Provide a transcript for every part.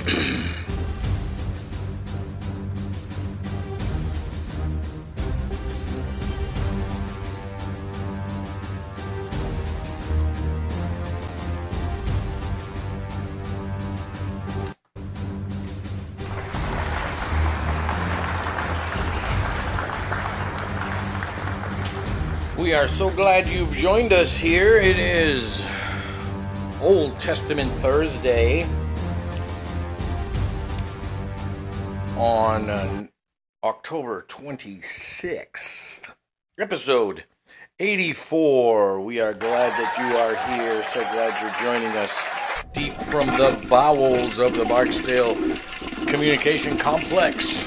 We are so glad you've joined us here. It is Old Testament Thursday on uh, October 26th, episode 84. We are glad that you are here. So glad you're joining us deep from the bowels of the Barksdale Communication Complex.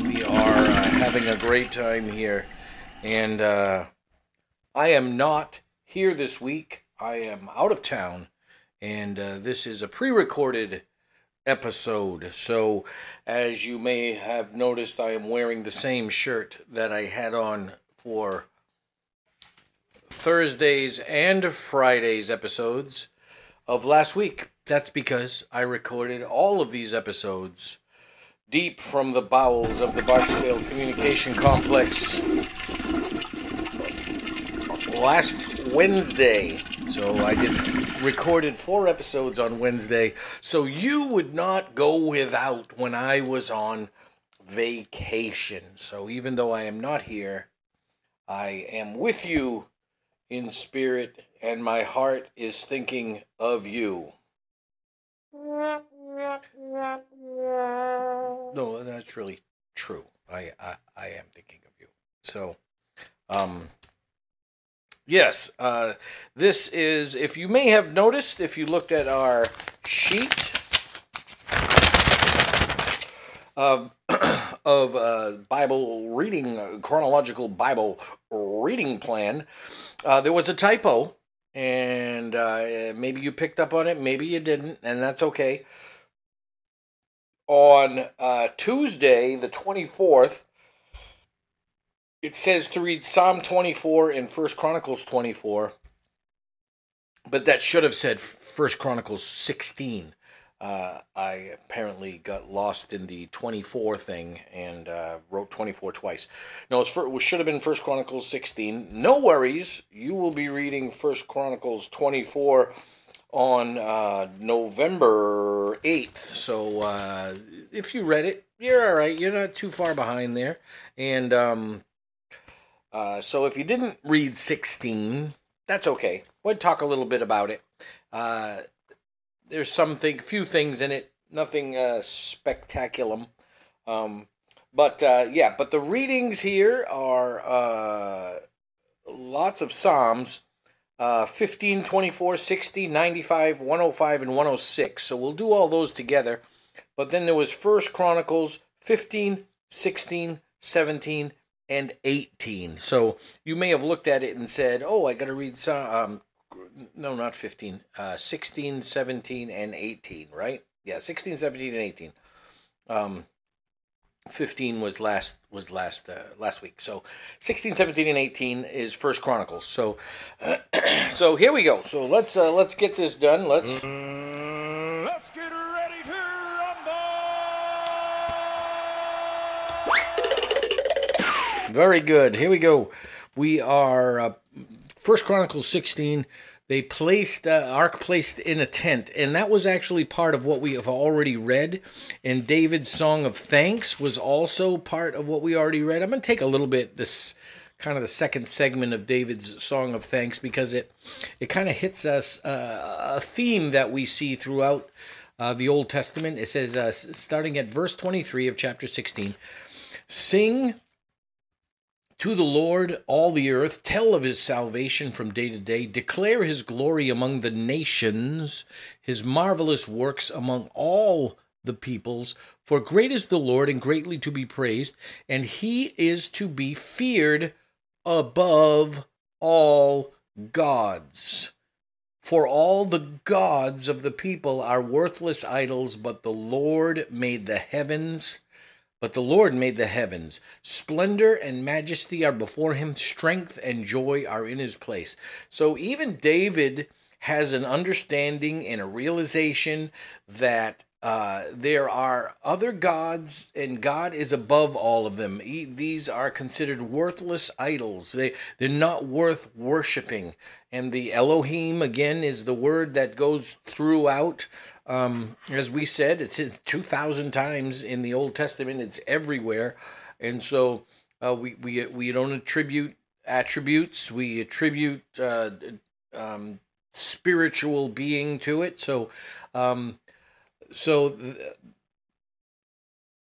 We are uh, having a great time here. And uh, I am not here this week. I am out of town. And uh, this is a pre recorded episode. So, as you may have noticed, I am wearing the same shirt that I had on for Thursdays and Fridays episodes of last week. That's because I recorded all of these episodes deep from the bowels of the Barksdale Communication Complex last Wednesday. So I did recorded four episodes on Wednesday. So you would not go without when I was on vacation. So even though I am not here, I am with you in spirit and my heart is thinking of you. No, that's really true. I, I I am thinking of you. So, um, yes, uh, this is. If you may have noticed, if you looked at our sheet of of uh, Bible reading, uh, chronological Bible reading plan, uh, there was a typo, and uh, maybe you picked up on it, maybe you didn't, and that's okay on uh, Tuesday, the 24th, it says to read Psalm 24 and First Chronicles 24, but that should have said First Chronicles 16. Uh, I apparently got lost in the 24 thing and uh, wrote 24 twice. No, for, it should have been First Chronicles 16. No worries, you will be reading First Chronicles 24 on uh, November 8th. So uh, if you read it, you're all right. You're not too far behind there. And um, uh, so if you didn't read 16, that's okay. We'll talk a little bit about it. Uh, there's something, few things in it, nothing uh, spectacular. Um, but uh, yeah, but the readings here are lots of Psalms uh, 15, 24, 60, 95, 105, and 106. So we'll do all those together. But then there was First Chronicles 15, 16, 17, and 18. So you may have looked at it and said, oh, I got to read some. Um, no, not 15. Uh, 16, 17, and 18, right? Yeah, 16, 17, and 18. Um, 15 was last was last uh, last week so 16 17 and 18 is first chronicles so uh, so here we go so let's uh, let's get this done let's let's very good. Here we go. We are uh, first chronicles 16 they placed uh, ark placed in a tent and that was actually part of what we have already read. And david's song of thanks was also part of what we already read. I'm going to take a little bit this kind of the second segment of david's song of thanks because it it kind of hits us uh, a theme that we see throughout uh, the old testament. It says uh, starting at verse 23 of chapter 16 sing to the Lord, all the earth, tell of his salvation from day to day, declare his glory among the nations, his marvelous works among all the peoples. For great is the Lord and greatly to be praised, and he is to be feared above all gods. For all the gods of the people are worthless idols, but the Lord made the heavens but the Lord made the heavens. Splendor and majesty are before him, strength and joy are in his place. So even David has an understanding and a realization that uh, there are other gods, and God is above all of them. these are considered worthless idols. They they're not worth worshiping. And the Elohim again is the word that goes throughout. Um, as we said, it's two thousand times in the Old Testament. It's everywhere, and so uh, we we we don't attribute attributes. We attribute uh, um, spiritual being to it. So. Um, so th-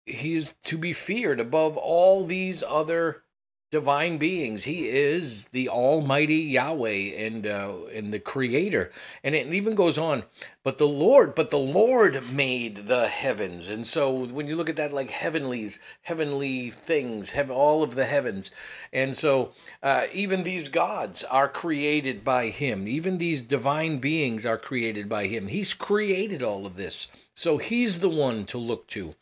he's to be feared above all these other divine beings. He is the Almighty Yahweh and uh, and the Creator. And it even goes on. But the Lord, but the Lord made the heavens. And so when you look at that, like heavenlies, heavenly things, have all of the heavens. And so uh, even these gods are created by Him. Even these divine beings are created by Him. He's created all of this. So He's the one to look to.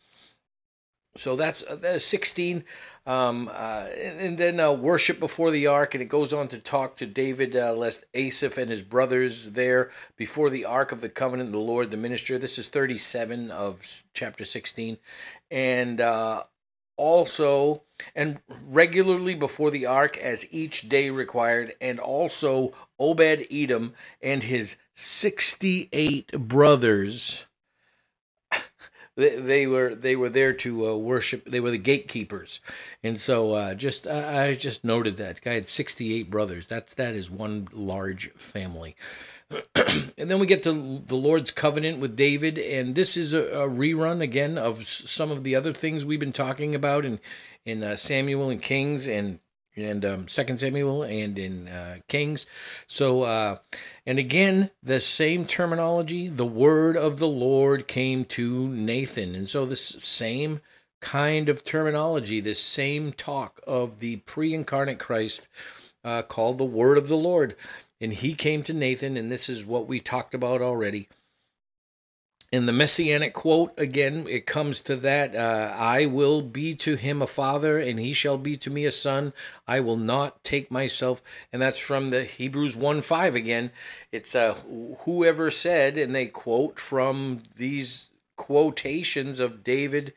So that's, uh, that's 16. Um, uh, and, and, then uh, worship before the ark, and it goes on to talk to David, uh, lest Asaph and his brothers there before the ark of the covenant, the Lord, the minister. This is 37 of chapter 16. And uh, also, and regularly before the ark as each day required, and also Obed Edom and his 68 brothers they, they were they were there to uh, worship. They were the gatekeepers, and so uh, just I, I just noted that guy had sixty eight brothers. That's that is one large family. and then we get to the Lord's covenant with David, and this is a, a rerun again of some of the other things we've been talking about in in uh, Samuel and Kings and and um, Second Samuel and in uh, Kings. So, uh, and again, the same terminology. The word of the Lord came to Nathan, and so this same kind of terminology, this same talk of the pre-incarnate Christ, uh, called the word of the Lord, and he came to Nathan, and this is what we talked about already in the messianic quote again it comes to that uh, i will be to him a father and he shall be to me a son. I will not take myself and that's from the hebrews 1 5 again. It's uh, whoever said and they quote from these quotations of david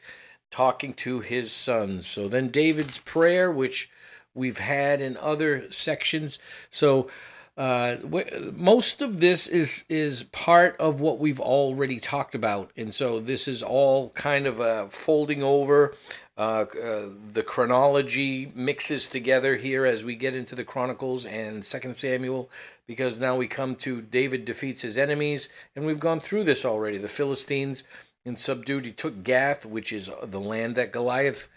talking to his sons. So then david's prayer which we've had in other sections. So uh, most of this is is part of what we've already talked about, and so this is all kind of a folding over. Uh, uh, the chronology mixes together here as we get into the Chronicles and Second Samuel, because now we come to David defeats his enemies, and we've gone through this already. The Philistines and subdued. He took Gath, which is the land that Goliath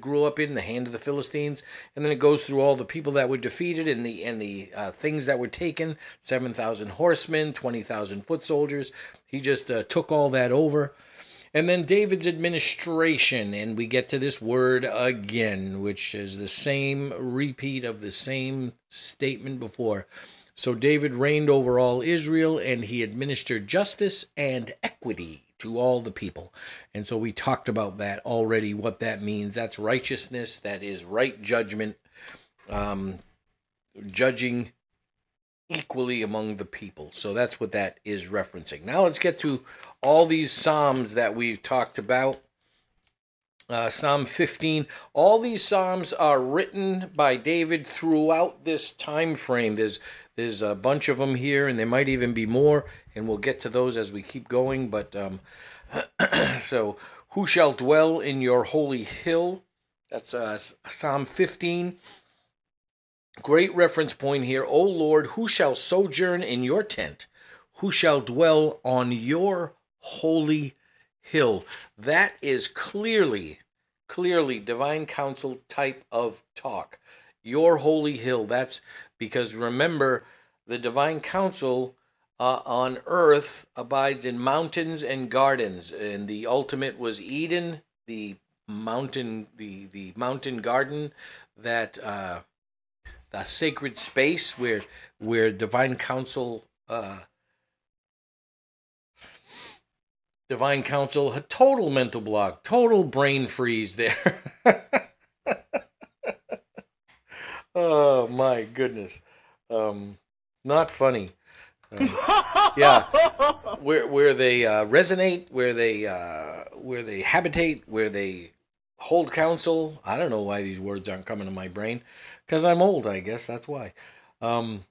grew up in the hand of the Philistines, and then it goes through all the people that were defeated and the and the uh, things that were taken: seven thousand horsemen, twenty thousand foot soldiers. He just uh, took all that over, and then David's administration, and we get to this word again, which is the same repeat of the same statement before. So David reigned over all Israel, and he administered justice and equity to all the people. And so we talked about that already, what that means. That's righteousness, that is right judgment, um, judging equally among the people. So that's what that is referencing. Now let's get to all these Psalms that we've talked about. Uh, Psalm 15. All these Psalms are written by David throughout this time frame. There's there's a bunch of them here, and there might even be more, and we'll get to those as we keep going. But um, so, who shall dwell in your holy hill? That's uh, Psalm 15. Great reference point here. O Lord, who shall sojourn in your tent? Who shall dwell on your holy hill? That is clearly, clearly divine council type of talk. Your holy hill. That's because remember, the divine council uh, on earth abides in mountains and gardens, and the ultimate was Eden, the mountain, the the mountain garden, that uh, the sacred space where where divine council. Uh, divine council, a total mental block, total brain freeze there. Oh my goodness, um, not funny. Uh, yeah, where where they uh, resonate, where they uh, where they habitate, where they hold counsel. I don't know why these words aren't coming to my brain, because I'm old. I guess that's why. Um,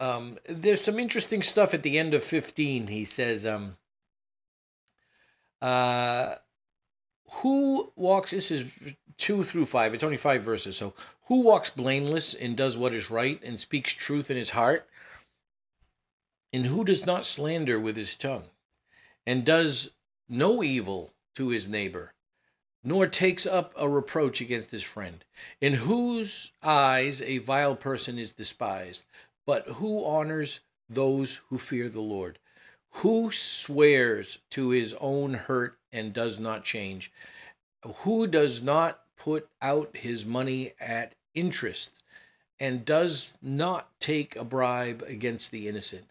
um, there's some interesting stuff at the end of 15. He says, um, uh, who walks, this is two through five, it's only five verses. So, who walks blameless and does what is right and speaks truth in his heart? And who does not slander with his tongue and does no evil to his neighbor, nor takes up a reproach against his friend, in whose eyes a vile person is despised, but who honors those who fear the Lord? Who swears to his own hurt and does not change? Who does not put out his money at interest and does not take a bribe against the innocent?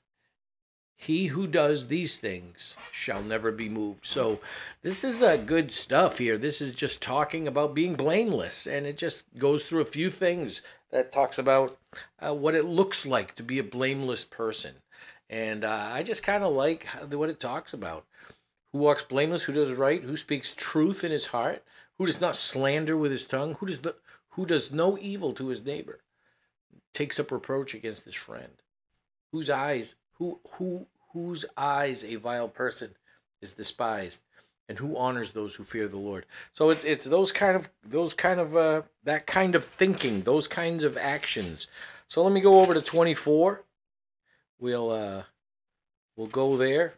He who does these things shall never be moved. So, this is a good stuff here. This is just talking about being blameless, and it just goes through a few things that talks about uh, what it looks like to be a blameless person. And uh, I just kind of like what it talks about. Who walks blameless, who does right, who speaks truth in his heart, who does not slander with his tongue, who does, the, who does no evil to his neighbor, takes up reproach against his friend, whose eyes, who, who, whose eyes a vile person is despised, and who honors those who fear the Lord. So it's it's those kind of those kind of uh, that kind of thinking, those kinds of actions. So let me go over to 24. We'll uh, we'll go there.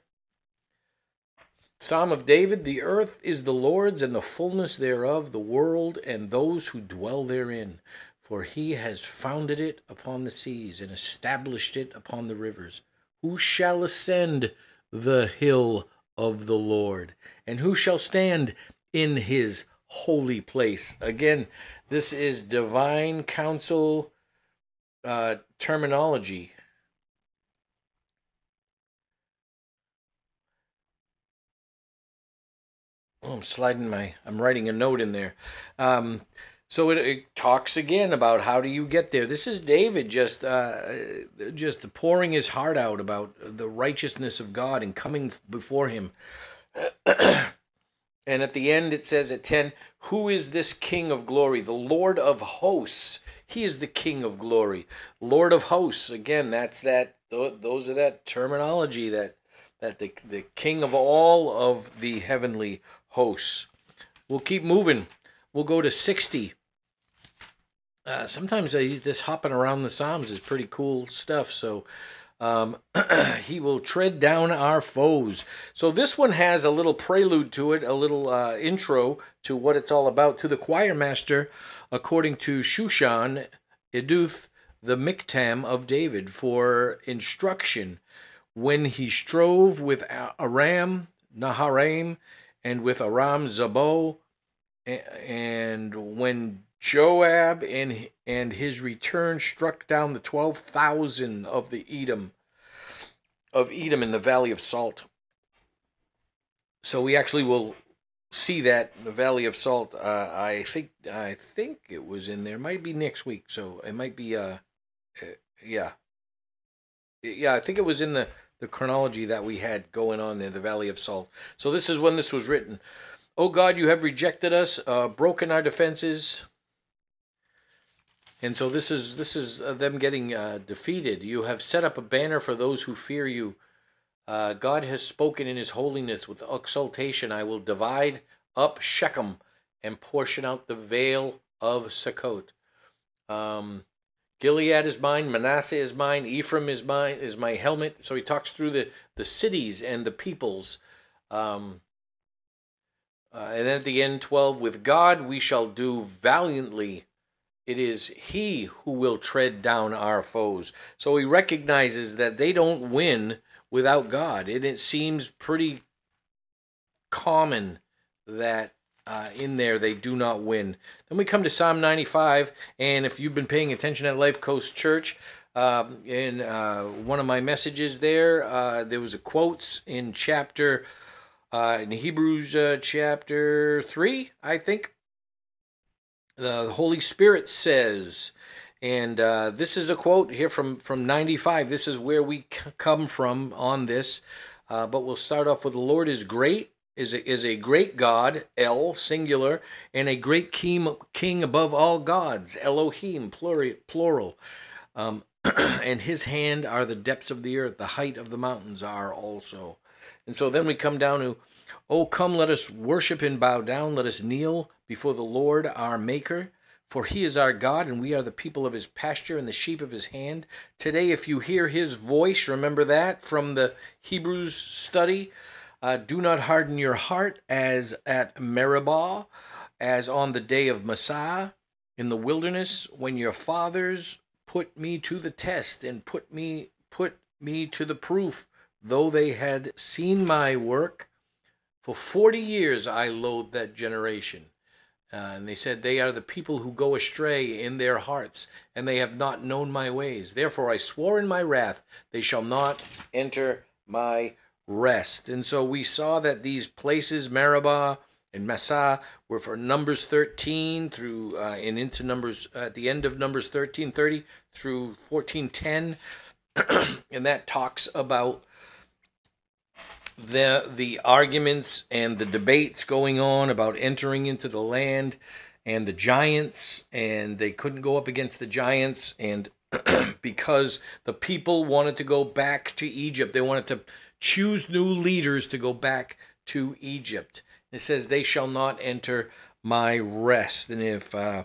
Psalm of David, the earth is the Lord's and the fullness thereof, the world and those who dwell therein. For he has founded it upon the seas and established it upon the rivers. Who shall ascend the hill of the Lord? And who shall stand in his holy place? Again, this is divine council uh, terminology. Oh, I'm sliding my, I'm writing a note in there. Um, so it, it, talks again about how do you get there. This is David just uh, just pouring his heart out about the righteousness of God and coming before Him. and at the end it says at ten, "Who is this King of glory? The Lord of hosts. He is the King of glory, Lord of hosts." Again, that's that. Those are that terminology that that the the King of all of the heavenly hosts. We'll keep moving. We'll go to sixty. Uh, sometimes uh, this hopping around the Psalms is pretty cool stuff. So um, he will tread down our foes. So this one has a little prelude to it, a little uh, intro to what it's all about. To the choir master, according to Shushan, Eduth, the Miktam of David, for instruction when he strove with Aram Naharaim and with Aram Zobah, and when Joab and, and his return struck down the 12,000 of the Edom of Edom in the Valley of Salt. So we actually will see that the Valley of Salt. Uh, I think I think it was in there. Might be next week. So it might be. Uh, uh, yeah, yeah. I think it was in the the chronology that we had going on there. The Valley of Salt. So this is when this was written. Oh God, you have rejected us, uh, broken our defenses, and so this is this is uh, them getting uh, defeated. You have set up a banner for those who fear you. Uh, God has spoken in His holiness with exultation. I will divide up Shechem and portion out the vale of Sukkot. Um, Gilead is mine, Manasseh is mine, Ephraim is mine, is my helmet. So he talks through the, the cities and the peoples. Um, uh, and then at the end, 12, with God we shall do valiantly it is he who will tread down our foes. So he recognizes that they don't win without God. And it seems pretty common that uh, in there they do not win. Then we come to Psalm 95. And if you've been paying attention at Life Coast Church, um, in uh, one of my messages there, uh, there was a quotes in chapter, uh, in Hebrews uh, chapter 3, I think the Holy Spirit says, And uh, this is a quote here from, from 95. This is where we c- come from on this. But we'll start off with The Lord is great, is a, is a great God, El, singular, and a great king, king above all gods, Elohim, plural. Um, and his hand are the depths of the earth, the height of the mountains are also. And so then we come down to, Oh, come, let us worship and bow down, let us kneel before the Lord our Maker. For he is our God, and we are the people of his pasture and the sheep of his hand. Today, if you hear his voice, remember that from the Hebrews study. Uh, do not harden your heart as at Meribah, as on the day of Massah in the wilderness, when your fathers put me to the test and put me put me to the proof, though they had seen my work. For forty years I loathed that generation. Uh, and they said, They are the people who go astray in their hearts, and they have not known my ways. Therefore I swore in my wrath, they shall not enter my rest. And so we saw that these places, Meribah, and Massah were for Numbers 13 through uh, and into Numbers uh, at the end of Numbers 13:30 through 14:10, and that talks about the the arguments and the debates going on about entering into the land and the giants and they couldn't go up against the giants and because the people wanted to go back to Egypt they wanted to choose new leaders to go back to Egypt it says, They shall not enter my rest. And if uh,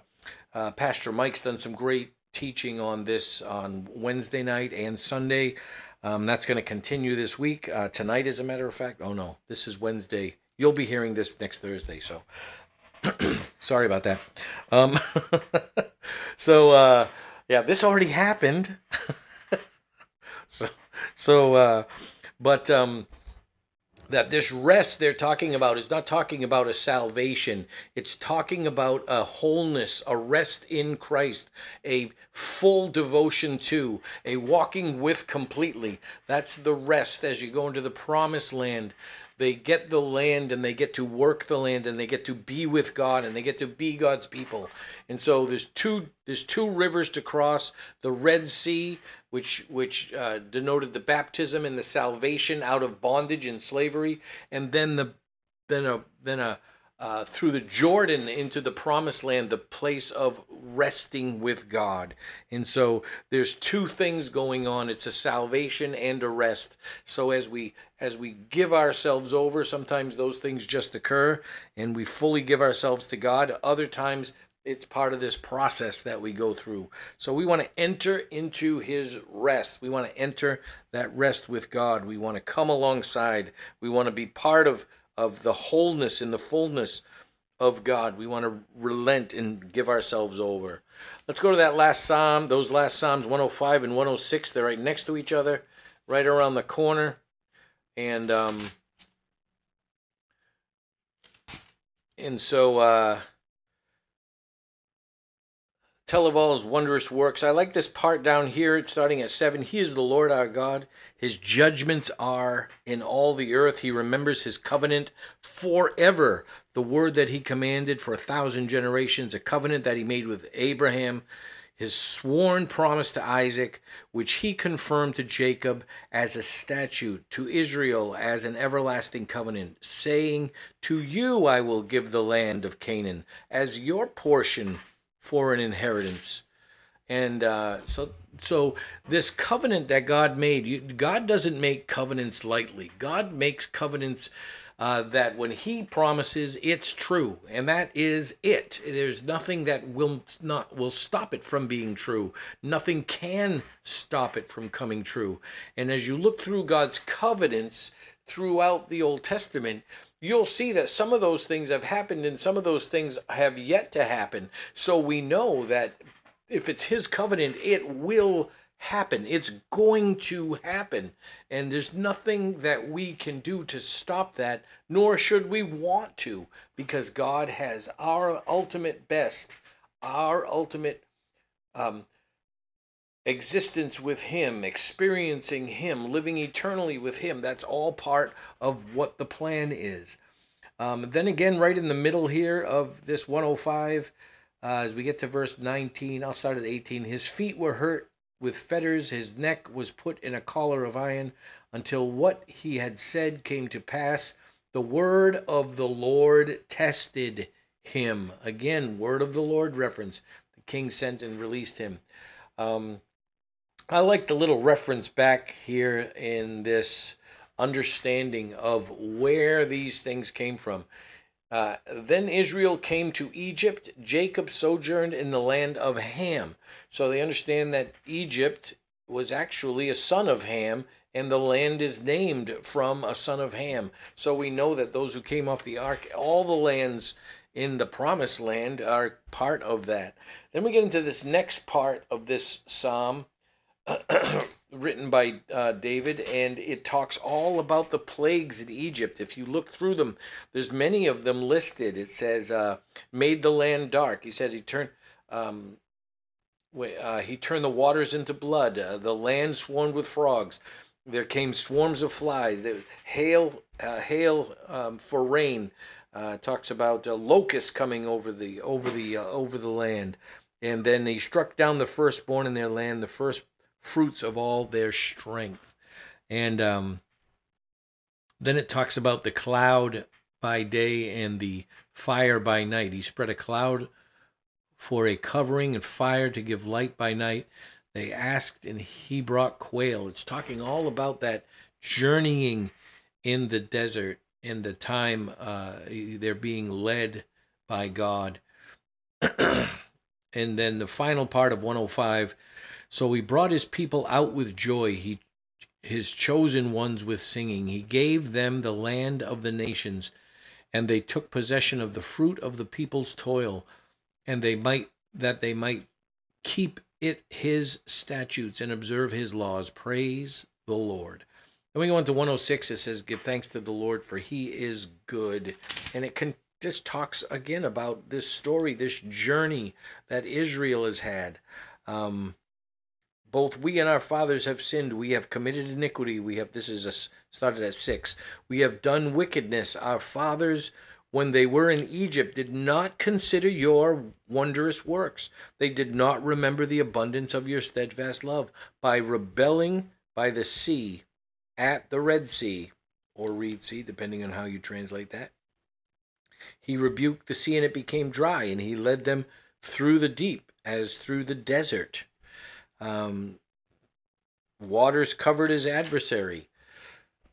uh, Pastor Mike's done some great teaching on this on Wednesday night and Sunday, um, that's going to continue this week. Uh, tonight, as a matter of fact. Oh, no, this is Wednesday. You'll be hearing this next Thursday. So sorry about that. Um, so, uh, yeah, this already happened. so, so, uh, but, um, that this rest they're talking about is not talking about a salvation. It's talking about a wholeness, a rest in Christ, a full devotion to, a walking with completely. That's the rest as you go into the promised land they get the land and they get to work the land and they get to be with God and they get to be God's people. And so there's two there's two rivers to cross: the Red Sea, which which uh, denoted the baptism and the salvation out of bondage and slavery, and then the then a then a uh, through the Jordan into the promised land, the place of resting with God. And so there's two things going on. It's a salvation and a rest. So as we as we give ourselves over, sometimes those things just occur and we fully give ourselves to God. Other times it's part of this process that we go through. So we want to enter into his rest. We want to enter that rest with God. We want to come alongside. We want to be part of of the wholeness and the fullness of God. We want to relent and give ourselves over. Let's go to that last psalm, those last psalms 105 and 106. They're right next to each other, right around the corner. And um and so uh tell of all his wondrous works. I like this part down here, it's starting at 7. He is the Lord our God. His judgments are in all the earth. He remembers his covenant forever. The word that he commanded for a thousand generations, a covenant that he made with Abraham, his sworn promise to Isaac, which he confirmed to Jacob as a statute, to Israel as an everlasting covenant, saying, To you I will give the land of Canaan as your portion for an inheritance. And uh, so, so this covenant that God made, you, God doesn't make covenants lightly. God makes covenants uh, that when He promises, it's true, and that is it. There's nothing that will not will stop it from being true. Nothing can stop it from coming true. And as you look through God's covenants throughout the Old Testament, you'll see that some of those things have happened and some of those things have yet to happen. So we know that if it's his covenant, it will happen. It's going to happen. And there's nothing that we can do to stop that, nor should we want to, because God has our ultimate best, our ultimate um, existence with Him, experiencing Him, living eternally with Him. That's all part of what the plan is. Um, then again, right in the middle here of this 105, Uh, as we get to verse 19, I'll start at 18. His feet were hurt with fetters, his neck was put in a collar of iron, until what he had said came to pass. The word of the Lord tested him. Again, word of the Lord reference. The king sent and released him. Um, I like the little reference back here in this understanding of where these things came from. Uh, then Israel came to Egypt. Jacob sojourned in the land of Ham. So they understand that Egypt was actually a son of Ham, and the land is named from a son of Ham. So we know that those who came off the ark, all the lands in the promised land are part of that. Then we get into this next part of this psalm written by uh, David, and it talks all about the plagues in Egypt. If you look through them, there's many of them listed. It says, uh, "Made the land dark." He said he turned. Um, uh, he turned the waters into blood. Uh, the land swarmed with frogs. There came swarms of flies. There hail, uh, hail um, for rain. Uh, talks about locusts coming over the over the over the land, and then he struck down the firstborn in their land, the first fruits of all their strength. And um, then it talks about the cloud by day and the fire by night. He spread a cloud for a covering and fire to give light by night. They asked, and he brought quail. It's talking all about that journeying in the desert in the time uh, they're being led by God. and then the final part of 105 so he brought his people out with joy, he his chosen ones with singing. He gave them the land of the nations, and they took possession of the fruit of the people's toil, and they might that they might keep it his statutes and observe his laws. Praise the Lord. Then we go on to 106. It says, Give thanks to the Lord, for he is good. And it can just talks again about this story, this journey that Israel has had. Um, both we and our fathers have sinned. We have committed iniquity. We have this is a, started at 6 we have done wickedness. Our fathers when they were in Egypt did not consider your wondrous works. They did not remember the abundance of your steadfast love by rebelling by the sea at the red sea or reed sea depending on how you translate that. He rebuked the sea and it became dry and he led them through the deep as through the desert um, waters covered his adversary,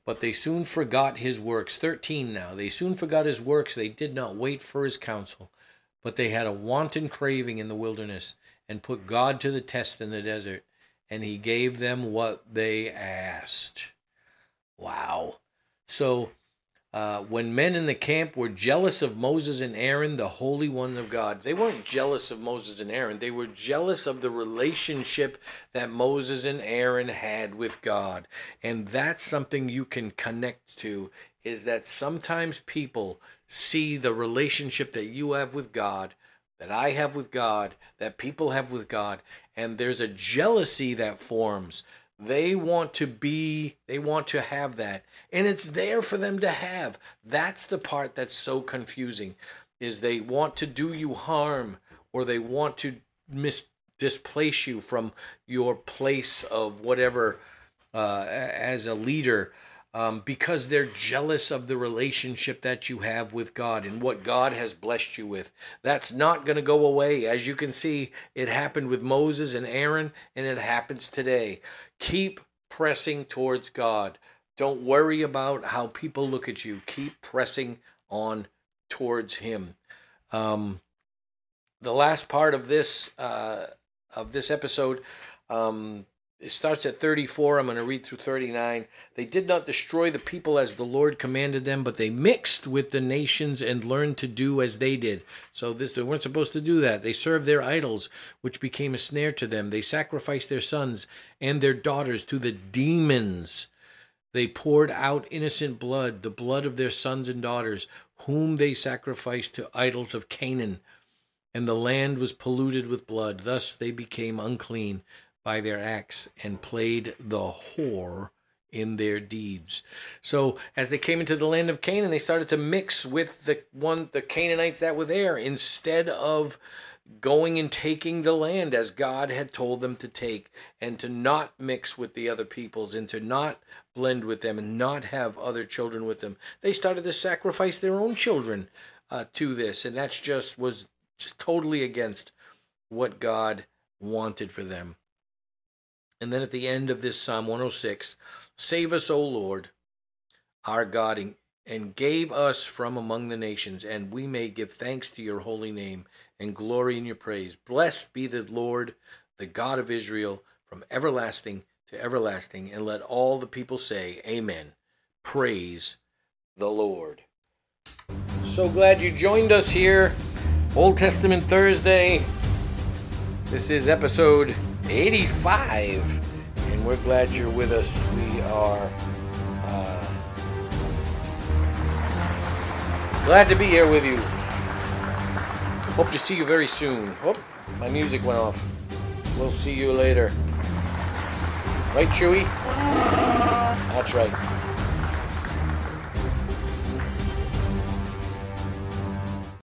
but they soon forgot his works. 13 now. They soon forgot his works. They did not wait for his counsel, but they had a wanton craving in the wilderness and put God to the test in the desert, and he gave them what they asked. Wow. So uh, when men in the camp were jealous of Moses and Aaron, the Holy One of God, they weren't jealous of Moses and Aaron. They were jealous of the relationship that Moses and Aaron had with God. And that's something you can connect to is that sometimes people see the relationship that you have with God, that I have with God, that people have with God, and there's a jealousy that forms. They want to be, they want to have that and it's there for them to have that's the part that's so confusing is they want to do you harm or they want to mis displace you from your place of whatever uh, as a leader um, because they're jealous of the relationship that you have with God and what God has blessed you with. That's not going to go away. As you can see, it happened with Moses and Aaron, and it happens today. Keep pressing towards God. Don't worry about how people look at you. Keep pressing on towards Him. Um, the last part of this uh, of this episode um, it starts at 34. I'm going to read through 39. They did not destroy the people as the Lord commanded them, but they mixed with the nations and learned to do as they did. So this they weren't supposed to do that. They served their idols, which became a snare to them. They sacrificed their sons and their daughters to the demons they poured out innocent blood, the blood of their sons and daughters, whom they sacrificed to idols of Canaan. And the land was polluted with blood. Thus they became unclean by their acts and played the whore in their deeds. So as they came into the land of Canaan, they started to mix with the one the Canaanites that were there instead of going and taking the land as God had told them to take, and to not mix with the other peoples, and to not blend with them, and not have other children with them. They started to sacrifice their own children uh, to this, and that's just was just totally against what God wanted for them. And then at the end of this Psalm 106, save us, O Lord, our God, and, gave us from among the nations, and we may give thanks to your holy name and glory in your praise. Blessed be the Lord, the God of Israel, from everlasting to everlasting. And let all the people say, Amen. Praise the Lord. So glad you joined us here. Old Testament Thursday. This is episode 85, and we're glad you're with us. We are uh, glad to be here with you. Hope to see you very soon. Oh, my music went off. We'll see you later. Right, Chewy? That's right.